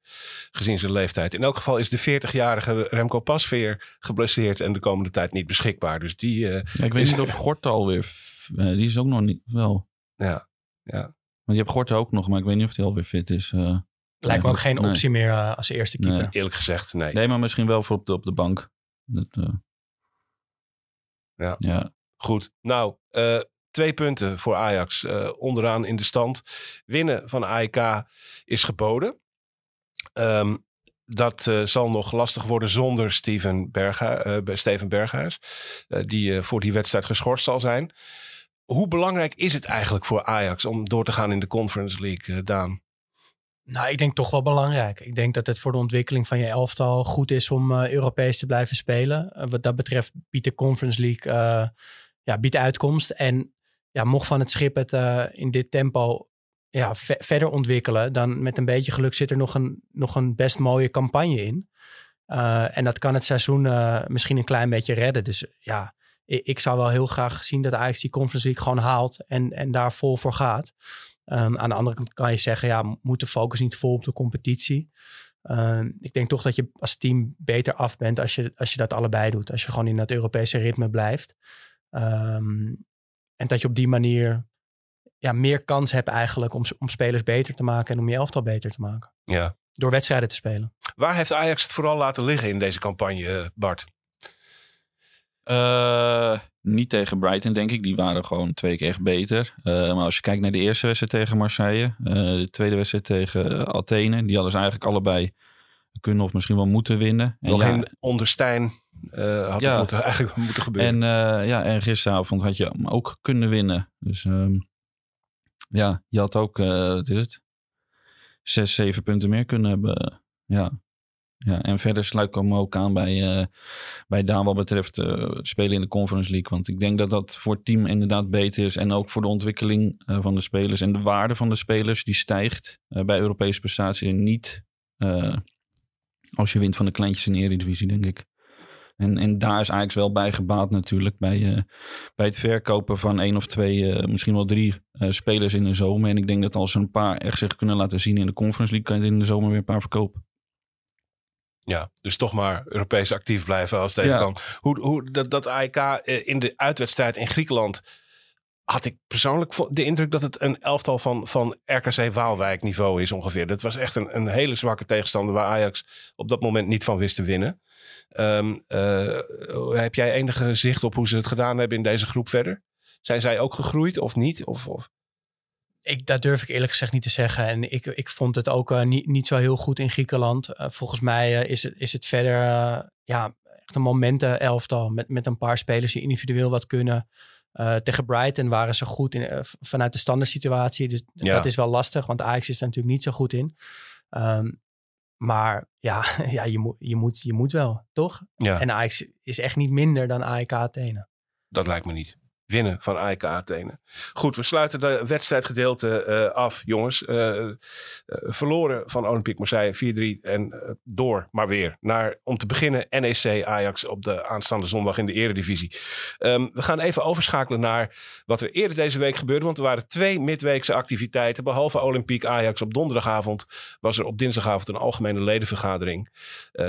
Gezien zijn leeftijd. In elk geval is de 40-jarige Remco Pasveer geblesseerd en de komende tijd niet beschikbaar. Dus die, eh, Ja, ik weet niet of Gorten alweer, f- eh, die is ook nog niet, wel. ja, ja. Want je hebt Gorten ook nog, maar ik weet niet of hij alweer fit is. eh. Lijkt me ook geen Nee. optie meer als eerste keeper. Nee. eerlijk gezegd, nee. Nee, maar misschien wel voor op de, op de bank. Dat, eh, Ja. ja. Goed, nou, eh, twee punten voor Ajax eh, onderaan in de stand. Winnen van AEK is geboden. Ehm, dat eh, zal nog lastig worden zonder Steven, bij Steven Berghuis, die voor die wedstrijd geschorst zal zijn. Hoe belangrijk is het eigenlijk voor Ajax om door te gaan in de Conference League, Daan? Nou, ik denk toch wel belangrijk. Ik denk dat het voor de ontwikkeling van je elftal goed is om Europees te blijven spelen. Wat dat betreft biedt de Conference League ja, biedt uitkomst. En ja, mocht Van het Schip het eh, in dit tempo ja, ve- verder ontwikkelen, dan met een beetje geluk zit er nog een, nog een best mooie campagne in. Eh, en dat kan het seizoen eh, misschien een klein beetje redden. Dus ja, ik, ik zou wel heel graag zien dat Ajax die Conference League gewoon haalt en, en daar vol voor gaat. Ehm, aan de andere kant kan je zeggen, ja, moet de focus niet vol op de competitie. Ehm, ik denk toch dat je als team beter af bent als je, als je dat allebei doet. Als je gewoon in dat Europese ritme blijft. Ehm, en dat je op die manier ja, meer kans hebt eigenlijk om, om spelers beter te maken en om je elftal beter te maken. Ja. Door wedstrijden te spelen. Waar heeft Ajax het vooral laten liggen in deze campagne, eh, Bart? Eh, niet tegen Brighton, denk ik. Die waren gewoon twee keer echt beter. Eh, maar als je kijkt naar de eerste wedstrijd tegen Marseille, eh, de tweede wedstrijd tegen Athene, die hadden ze eigenlijk allebei kunnen of misschien wel moeten winnen. En Nog ja, in Onderstijn eh, had Ja. het moeten, eigenlijk moeten gebeuren. En, eh, ja, en gisteravond had je ook kunnen winnen. Dus ehm, ja, je had ook, eh, wat is het? Zes, zeven punten meer kunnen hebben. Ja. Ja, en verder sluit ik hem ook aan bij, bij Daan wat betreft spelen in de Conference League. Want ik denk dat dat voor het team inderdaad beter is. En ook voor de ontwikkeling van de spelers en de waarde van de spelers. Die stijgt bij Europese prestaties en niet als je wint van de kleintjes in de Eredivisie, denk ik. En, en daar is Ajax wel bij gebaat natuurlijk. Bij, eh, bij het verkopen van één of twee, eh, misschien wel drie eh, spelers in de zomer. En ik denk dat als ze een paar echt zich kunnen laten zien in de Conference League... kan je in de zomer weer een paar verkopen. Ja, dus toch maar Europees actief blijven als Ja. kan. Hoe, hoe dat, dat AEK in de uitwedstrijd in Griekenland had ik persoonlijk de indruk dat het een elftal van, van RKC Waalwijk niveau is ongeveer. Dat was echt een, een hele zwakke tegenstander waar Ajax op dat moment niet van wist te winnen. Ehm, eh, heb jij enige zicht op hoe ze het gedaan hebben in deze groep verder? Zijn zij ook gegroeid of niet? Of, of? Ik, dat durf ik eerlijk gezegd niet te zeggen. En ik, ik vond het ook eh, niet, niet zo heel goed in Griekenland. Eh, volgens mij is, het, is het verder ja, echt een momenten elftal. Met, met een paar spelers die individueel wat kunnen. Eh, tegen Brighton waren ze goed in, eh, vanuit de standaard situatie. Dus Ja. dat is wel lastig, want Ajax is er natuurlijk niet zo goed in. Ehm, maar ja, ja je, moet, je, moet, je moet wel, toch? Ja, En Ajax is echt niet minder dan AEK Athene. dat lijkt me niet. Winnen van AEK Athene. Goed, we sluiten de wedstrijdgedeelte eh, af, jongens. Eh, eh, verloren van Olympique Marseille 4-3 en door, maar weer. Naar, om te beginnen NEC Ajax op de aanstaande zondag in de eredivisie. Ehm, we gaan even overschakelen naar wat er eerder deze week gebeurde. Want er waren twee midweekse activiteiten. Behalve Olympique Ajax op donderdagavond was er op dinsdagavond een algemene ledenvergadering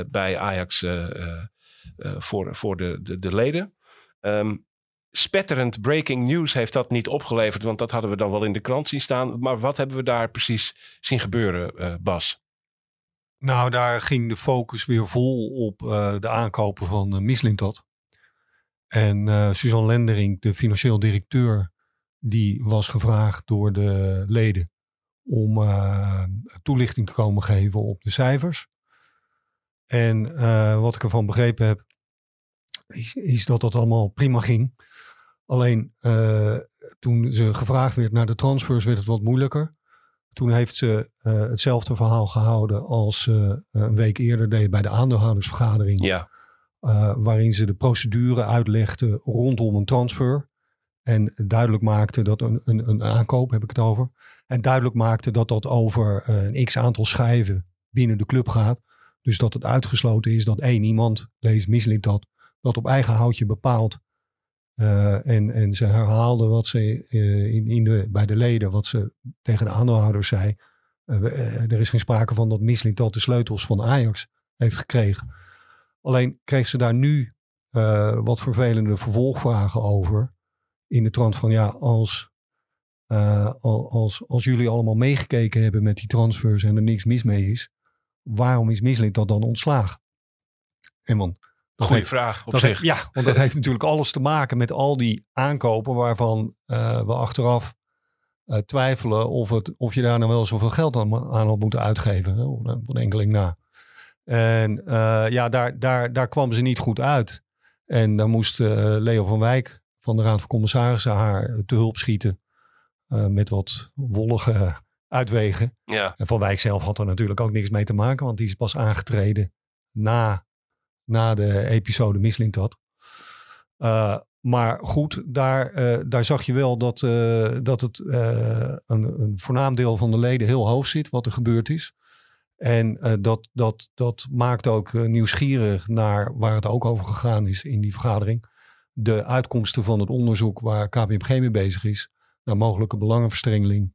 bij Ajax voor, voor de, de, de leden. Ehm, spetterend breaking news heeft dat niet opgeleverd. Want dat hadden we dan wel in de krant zien staan. Maar wat hebben we daar precies zien gebeuren, eh, Bas? Nou, daar ging de focus weer vol op eh, de aankopen van uh, Mislintat. En eh, Suzanne Lendering, de financieel directeur, die was gevraagd door de leden om eh, toelichting te komen geven op de cijfers. En eh, wat ik ervan begrepen heb, is, is dat dat allemaal prima ging. Alleen eh, toen ze gevraagd werd naar de transfers, werd het wat moeilijker. Toen heeft ze eh, hetzelfde verhaal gehouden als ze een week eerder deed bij de aandeelhoudersvergadering. Ja, waarin ze de procedure uitlegde rondom een transfer. En duidelijk maakte dat een, een, een aankoop, heb ik het over. En duidelijk maakte dat dat over eh, een x aantal schijven binnen de club gaat. Dus dat het uitgesloten is dat één iemand, lees Misling dat, dat op eigen houtje bepaalt. Uh, en, en ze herhaalde wat ze uh, in, in de, bij de leden, wat ze tegen de aandeelhouders zei. Uh, er is geen sprake van dat Misling dat de sleutels van Ajax heeft gekregen. Alleen kreeg ze daar nu wat vervelende vervolgvragen over. In de trant van ja, als, als, als jullie allemaal meegekeken hebben met die transfers en er niks mis mee is. Waarom is Misling dat dan ontslagen? En want, Goeie heeft, vraag op zich. Heeft, ja, want dat heeft natuurlijk alles te maken met al die aankopen waarvan uh, we achteraf twijfelen of, het, of je daar nou wel zoveel geld aan, aan had moeten uitgeven. Hè, een enkeling na. En uh, ja, daar, daar, daar kwam ze niet goed uit. En dan moest Leo van Wijk van de Raad van Commissarissen haar te hulp schieten. Met wat wollige uitwegen. Ja. En Van Wijk zelf had er natuurlijk ook niks mee te maken. Want die is pas aangetreden na, na de episode Mislintat. maar goed, daar, daar zag je wel dat, dat het een, een voornaam deel van de leden heel hoog zit. Wat er gebeurd is. En dat, dat, dat maakt ook nieuwsgierig naar waar het ook over gegaan is in die vergadering. De uitkomsten van het onderzoek waar KPMG mee bezig is. Naar mogelijke belangenverstrengeling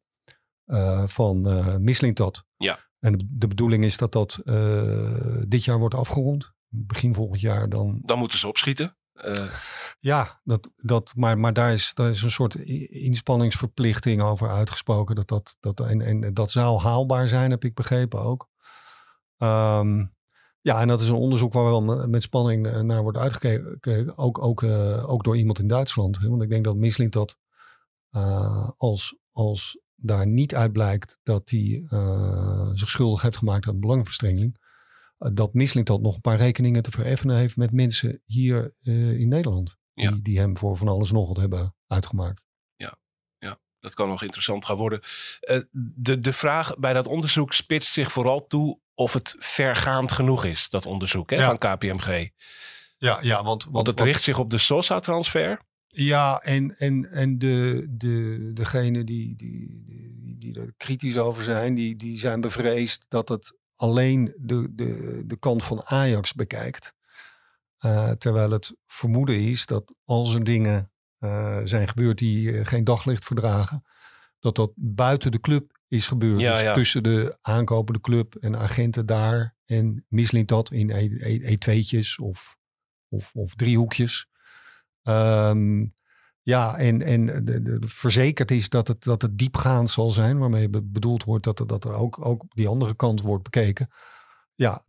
van uh, Mislintat. Ja. En de bedoeling is dat dat dit jaar wordt afgerond. Begin volgend jaar dan. Dan moeten ze opschieten. Ja, dat, dat, maar, maar daar, is, daar is een soort inspanningsverplichting over uitgesproken. Dat dat, dat, en, en dat zou haalbaar zijn, heb ik begrepen ook. Um, ja, en dat is een onderzoek waar wel met spanning naar wordt uitgekeken. Ook, ook, uh, ook door iemand in Duitsland. Hè? Want ik denk dat Misling dat uh, als, als daar niet uit blijkt dat hij zich schuldig heeft gemaakt aan belangenverstrengeling. Dat Misling dat nog een paar rekeningen te vereffenen heeft met mensen hier in Nederland. Ja. Die, die hem voor van alles nog wat hebben uitgemaakt. Ja, ja. dat kan nog interessant gaan worden. de, de vraag bij dat onderzoek spitst zich vooral toe of het vergaand genoeg is, dat onderzoek hè, ja. van KPMG. Ja, ja want, want, want het richt zich op de Sosa-transfer. Ja, en, en, en de, de, degene die, die, die, die er kritisch over zijn, die, die zijn bevreesd dat het alleen de, de, de kant van Ajax bekijkt. Uh, terwijl het vermoeden is dat als er dingen uh, zijn gebeurd die uh, geen daglicht verdragen, dat dat buiten de club is gebeurd. Ja, dus ja. tussen de aankopende club en agenten daar. En mislint dat in E2'tjes of, of, of driehoekjes. Um, ja, en, en de, verzekerd is dat het, dat het diepgaand zal zijn. Waarmee bedoeld wordt dat er, dat er ook, ook die andere kant wordt bekeken. Ja,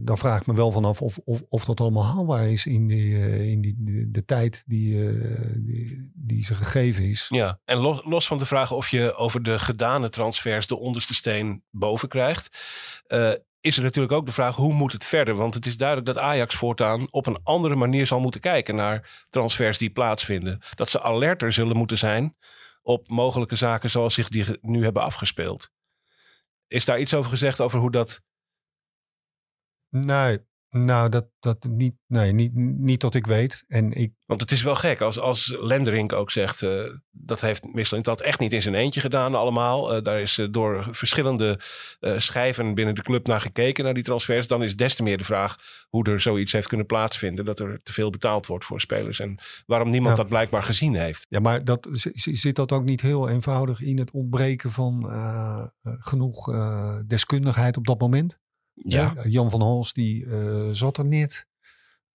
dan vraag ik me wel vanaf of, of, of dat allemaal haalbaar is in, die, in die, de, tijd die, uh, die, die ze gegeven is. Ja, en los, los, van de vraag of je over de gedane transfers de onderste steen boven krijgt, uh, is er natuurlijk ook de vraag hoe moet het verder? Want het is duidelijk dat Ajax voortaan op een andere manier zal moeten kijken naar transfers die plaatsvinden. Dat ze alerter zullen moeten zijn op mogelijke zaken zoals zich die nu hebben afgespeeld. Is daar iets over gezegd over hoe dat Nee, nou, dat, dat niet, nee, niet, niet dat ik weet. En ik... Want het is wel gek als, als Lenderink ook zegt, uh, dat heeft Michelin dat echt niet in zijn eentje gedaan allemaal. Uh, daar is uh, door verschillende schijven binnen de club naar gekeken, naar die transfers. Dan is des te meer de vraag hoe er zoiets heeft kunnen plaatsvinden. Dat er te veel betaald wordt voor spelers. En waarom niemand ja. dat blijkbaar gezien heeft. Ja, maar dat, zit dat ook niet heel eenvoudig in het ontbreken van genoeg deskundigheid op dat moment? Ja. Jan van Hals die uh, zat er niet.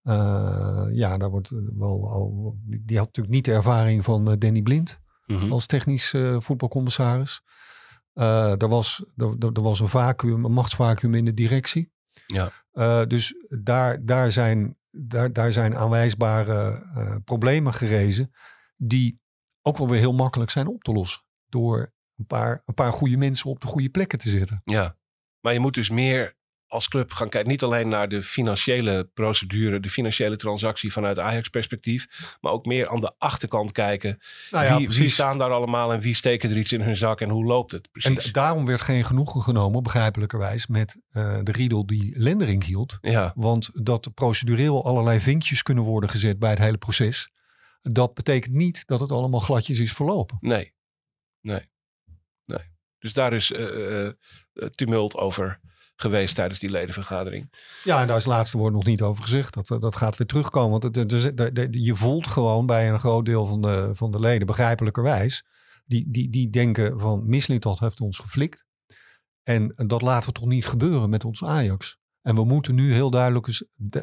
Eh, ja, daar wordt wel, al- die had natuurlijk niet de ervaring van eh, Danny Blind Mhm. als technisch eh, voetbalcommissaris. Eh, er, was, er, was een vacuüm, een machtsvacuüm in de directie. Ja. Eh, dus daar, daar, zijn, daar, daar zijn aanwijsbare eh, problemen gerezen die ook wel weer heel makkelijk zijn op te lossen. Door een paar, een paar goede mensen op de goede plekken te zetten. Ja, maar je moet dus meer als club gaan kijken. Niet alleen naar de financiële procedure, de financiële transactie vanuit Ajax-perspectief. Maar ook meer aan de achterkant kijken. Nou ja, wie, wie staan daar allemaal en wie steken er iets in hun zak en hoe loopt het En precies? da- daarom werd geen genoegen genomen, begrijpelijkerwijs, met eh, de riedel die Lendering hield. ja, Want dat procedureel allerlei vinkjes kunnen worden gezet bij het hele proces. Dat betekent niet dat het allemaal gladjes is verlopen. nee. Nee. Nee. Dus daar is eh, eh, tumult over geweest tijdens die ledenvergadering. Ja, en daar is het laatste woord nog niet over gezegd. Dat, dat gaat weer terugkomen. Want het, je voelt gewoon bij een groot deel van de, van de leden, begrijpelijkerwijs, die, die, die denken van Mislintat heeft ons geflikt. En dat laten we toch niet gebeuren met ons Ajax. En we moeten nu heel duidelijk,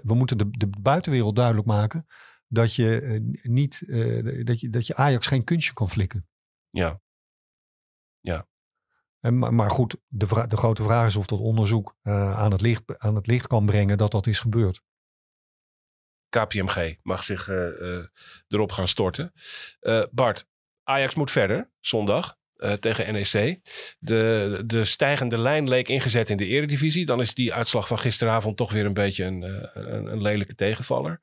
we moeten de, de buitenwereld duidelijk maken dat je eh, niet, eh, dat je, dat je Ajax geen kunstje kan flikken. Ja. Maar, maar goed, de, de grote vraag is of dat onderzoek eh, aan, het licht, aan het licht kan brengen dat dat is gebeurd. KPMG mag zich eh, eh, erop gaan storten. Bart, Ajax moet verder zondag tegen NEC. De, de stijgende lijn leek ingezet in de eredivisie. Dan is die uitslag van gisteravond toch weer een beetje een, een, een lelijke tegenvaller.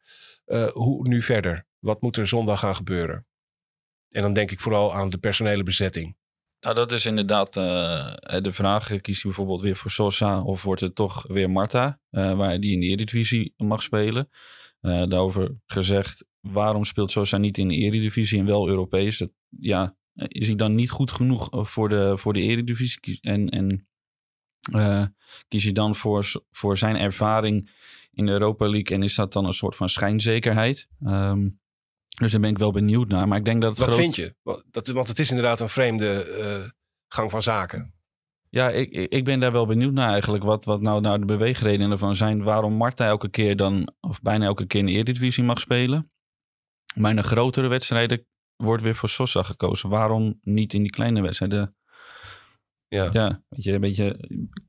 Hoe nu verder? Wat moet er zondag gaan gebeuren? En dan denk ik vooral aan de personele bezetting. Nou, dat is inderdaad eh, de vraag. Kiest hij bijvoorbeeld weer voor Sosa of wordt het toch weer Marta, eh, waar die in de Eredivisie mag spelen? Eh, daarover gezegd, waarom speelt Sosa niet in de Eredivisie en wel Europees? Ja, is hij dan niet goed genoeg voor de, voor de Eredivisie? En, en kies je dan voor, voor zijn ervaring in de Europa League en is dat dan een soort van schijnzekerheid? Ehm, dus daar ben ik wel benieuwd naar. Maar ik denk dat het Wat groot- vind je? Want, dat, want het is inderdaad een vreemde eh, gang van zaken. Ja, ik, ik ik ben daar wel benieuwd naar eigenlijk. Wat, wat nou, nou de beweegredenen ervan zijn. Waarom Marta elke keer dan, of bijna elke keer in de Eredivisie mag spelen. Maar in de grotere wedstrijden wordt weer voor Sosa gekozen. Waarom niet in die kleine wedstrijden? Ja. Ja, weet je, een beetje,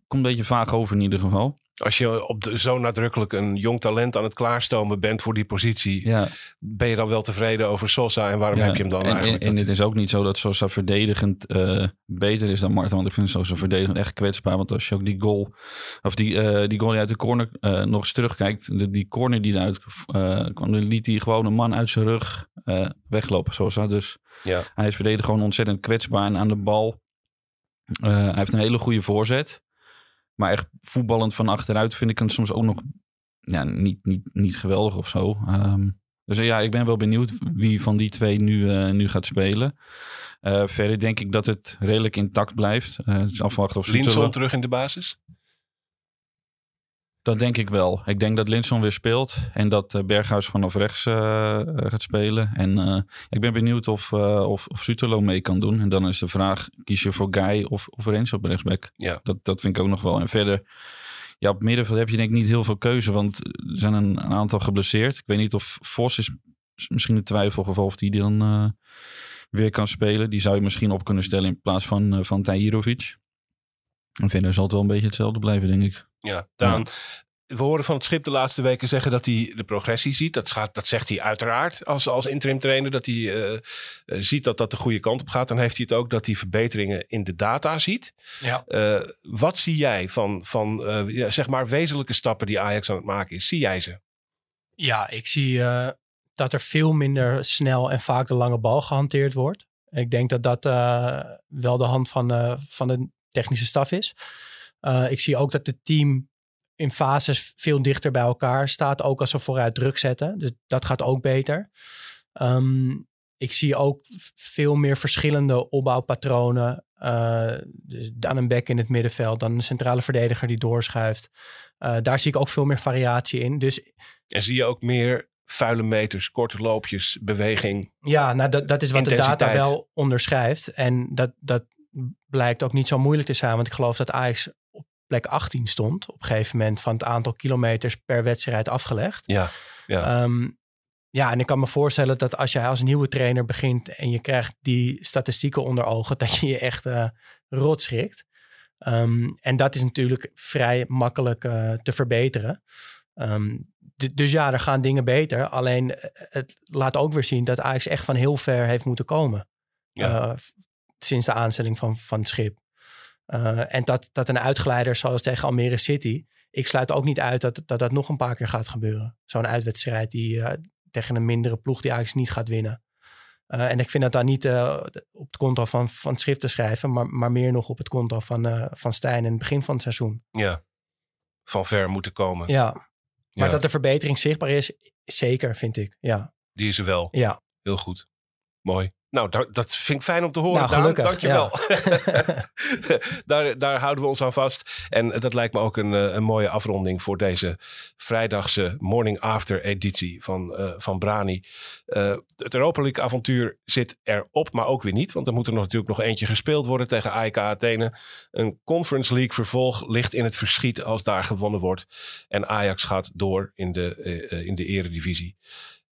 komt een beetje vaag over in ieder geval. Als je op de, zo nadrukkelijk een jong talent aan het klaarstomen bent voor die positie, Ja, ben je dan wel tevreden over Sosa en waarom ja. heb je hem dan en, eigenlijk? En, en het is ook niet zo dat Sosa verdedigend eh, beter is dan Marta. Want ik vind Sosa verdedigend echt kwetsbaar. Want als je ook die goal, of die, eh, die goal die uit de corner eh, nog eens terugkijkt. De, die corner die eruit kwam, dan liet hij gewoon een man uit zijn rug weglopen. Sosa. Dus Ja. hij is verdedigend gewoon ontzettend kwetsbaar. En aan de bal, hij heeft een hele goede voorzet. Maar echt voetballend van achteruit vind ik hem soms ook nog ja, niet, niet, niet geweldig of zo. Ehm, dus eh, ja, ik ben wel benieuwd wie van die twee nu, eh, nu gaat spelen. Eh, verder denk ik dat het redelijk intact blijft. Het is afwachten of Linson terug in de basis? Dat denk ik wel. Ik denk dat Linson weer speelt. En dat eh, Berghuis vanaf rechts eh, eh, gaat spelen. En ik ben benieuwd of, eh of, of Sutelo mee kan doen. En dan is de vraag, kies je voor Guy of, of Rens op rechtsback? Ja. Dat, dat vind ik ook nog wel. En verder, ja, op middenveld heb je denk ik niet heel veel keuze. Want er zijn een, een aantal geblesseerd. Ik weet niet of Vos is is misschien een twijfelgeval of die dan weer kan spelen. Die zou je misschien op kunnen stellen in plaats van, van Tahirovic. En verder zal het wel een beetje hetzelfde blijven, denk ik. Ja, Daan. We horen van het schip de laatste weken zeggen dat hij de progressie ziet. Dat, gaat, dat zegt hij uiteraard als, als interim trainer. Dat hij eh, eh, ziet dat dat de goede kant op gaat. Dan heeft hij het ook dat hij verbeteringen in de data ziet. Ja. Eh, wat zie jij van, van ja, zeg maar wezenlijke stappen die Ajax aan het maken is? Zie jij ze? Ja, ik zie dat er veel minder snel en vaak de lange bal gehanteerd wordt. Ik denk dat dat wel de hand van, van de technische staf is. Eh, ik zie ook dat het team in fases veel dichter bij elkaar staat. Ook als ze vooruit druk zetten. Dus dat gaat ook beter. Ehm, ik zie ook veel meer verschillende opbouwpatronen. Dus dan een back in het middenveld, dan een centrale verdediger die doorschuift. Eh, daar zie ik ook veel meer variatie in. Dus En zie je ook meer vuile meters, korte loopjes, beweging? Ja, nou dat, dat is wat de data wel onderschrijft. En dat, dat blijkt ook niet zo moeilijk te zijn. Want ik geloof dat Ajax plek 18 stond. Op een gegeven moment van het aantal kilometers per wedstrijd afgelegd. Ja. Ja. Ehm, ja, en ik kan me voorstellen dat als jij als nieuwe trainer begint en je krijgt die statistieken onder ogen, dat je je echt eh rot schrikt. Ehm, en dat is natuurlijk vrij makkelijk eh, te verbeteren. Ehm, dus ja, er gaan dingen beter. Alleen eh, het laat ook weer zien dat Ajax echt van heel ver heeft moeten komen. Ja. Sinds de aanstelling van, van het schip. Eh, en dat, dat een uitgeleider zoals tegen Almere City. Ik sluit ook niet uit dat dat, dat nog een paar keer gaat gebeuren. Zo'n uitwedstrijd die eh, tegen een mindere ploeg die Ajax niet gaat winnen. Eh, en ik vind dat dan niet op het konto van, van het schrift te schrijven, maar, maar meer nog op het konto van, van Stijn in het begin van het seizoen. ja. Van ver moeten komen. Ja, maar Ja. dat de verbetering zichtbaar is, zeker vind ik. Ja, Die is er wel. ja. Heel goed. Mooi. Nou, da- dat vind ik fijn om te horen. Nou, Daan. gelukkig, Dankjewel. daar, daar houden we ons aan vast. En dat lijkt me ook een, eh, een mooie afronding voor deze vrijdagse morning after editie van, eh, van Brani. Eh, het Europa League avontuur zit erop, maar ook weer niet. Want er moet er nog, natuurlijk nog eentje gespeeld worden tegen AEK Athene. Een Conference League vervolg ligt in het verschiet als daar gewonnen wordt. En Ajax gaat door in de, eh, eh, in de eredivisie.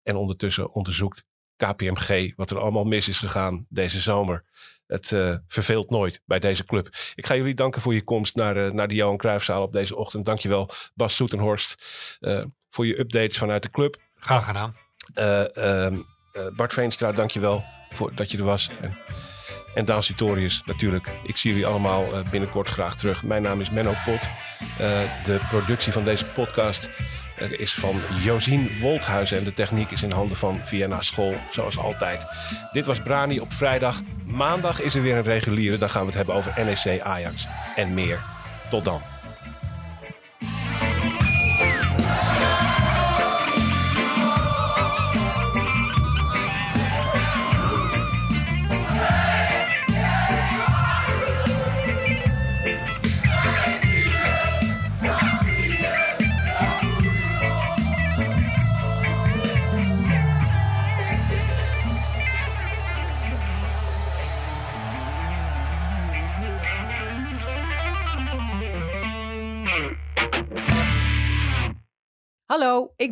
En ondertussen onderzoekt KPMG wat er allemaal mis is gegaan deze zomer. Het eh, verveelt nooit bij deze club. Ik ga jullie danken voor je komst naar, eh, naar de Johan Cruijffzaal op deze ochtend. Dankjewel Bas Soetenhorst eh, voor je updates vanuit de club. Graag gedaan. Eh, ehm, eh, Bart Veenstra, dankjewel voor dat je er was. En, en Daan Sitorius natuurlijk. Ik zie jullie allemaal binnenkort graag terug. Mijn naam is Menno Pot. De productie van deze podcast eh, is van Josien Wolthuizen. En de techniek is in handen van Vienna School, zoals altijd. Dit was Brani op vrijdag. Maandag is er weer een reguliere. Dan gaan we het hebben over NEC Ajax en meer. Tot dan.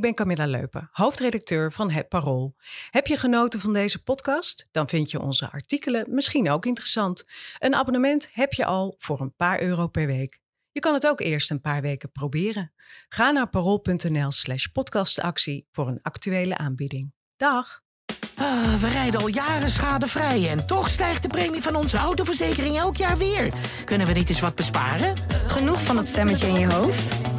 Ik ben Camilla Leupen, hoofdredacteur van Het Parool. Heb je genoten van deze podcast? Dan vind je onze artikelen misschien ook interessant. Een abonnement heb je al voor een paar euro per week. Je kan het ook eerst een paar weken proberen. Ga naar parool.nl slash podcastactie voor een actuele aanbieding. Dag! Ah, we rijden al jaren schadevrij en toch stijgt de premie van onze autoverzekering elk jaar weer. Kunnen we niet eens wat besparen? Genoeg van het stemmetje in je hoofd?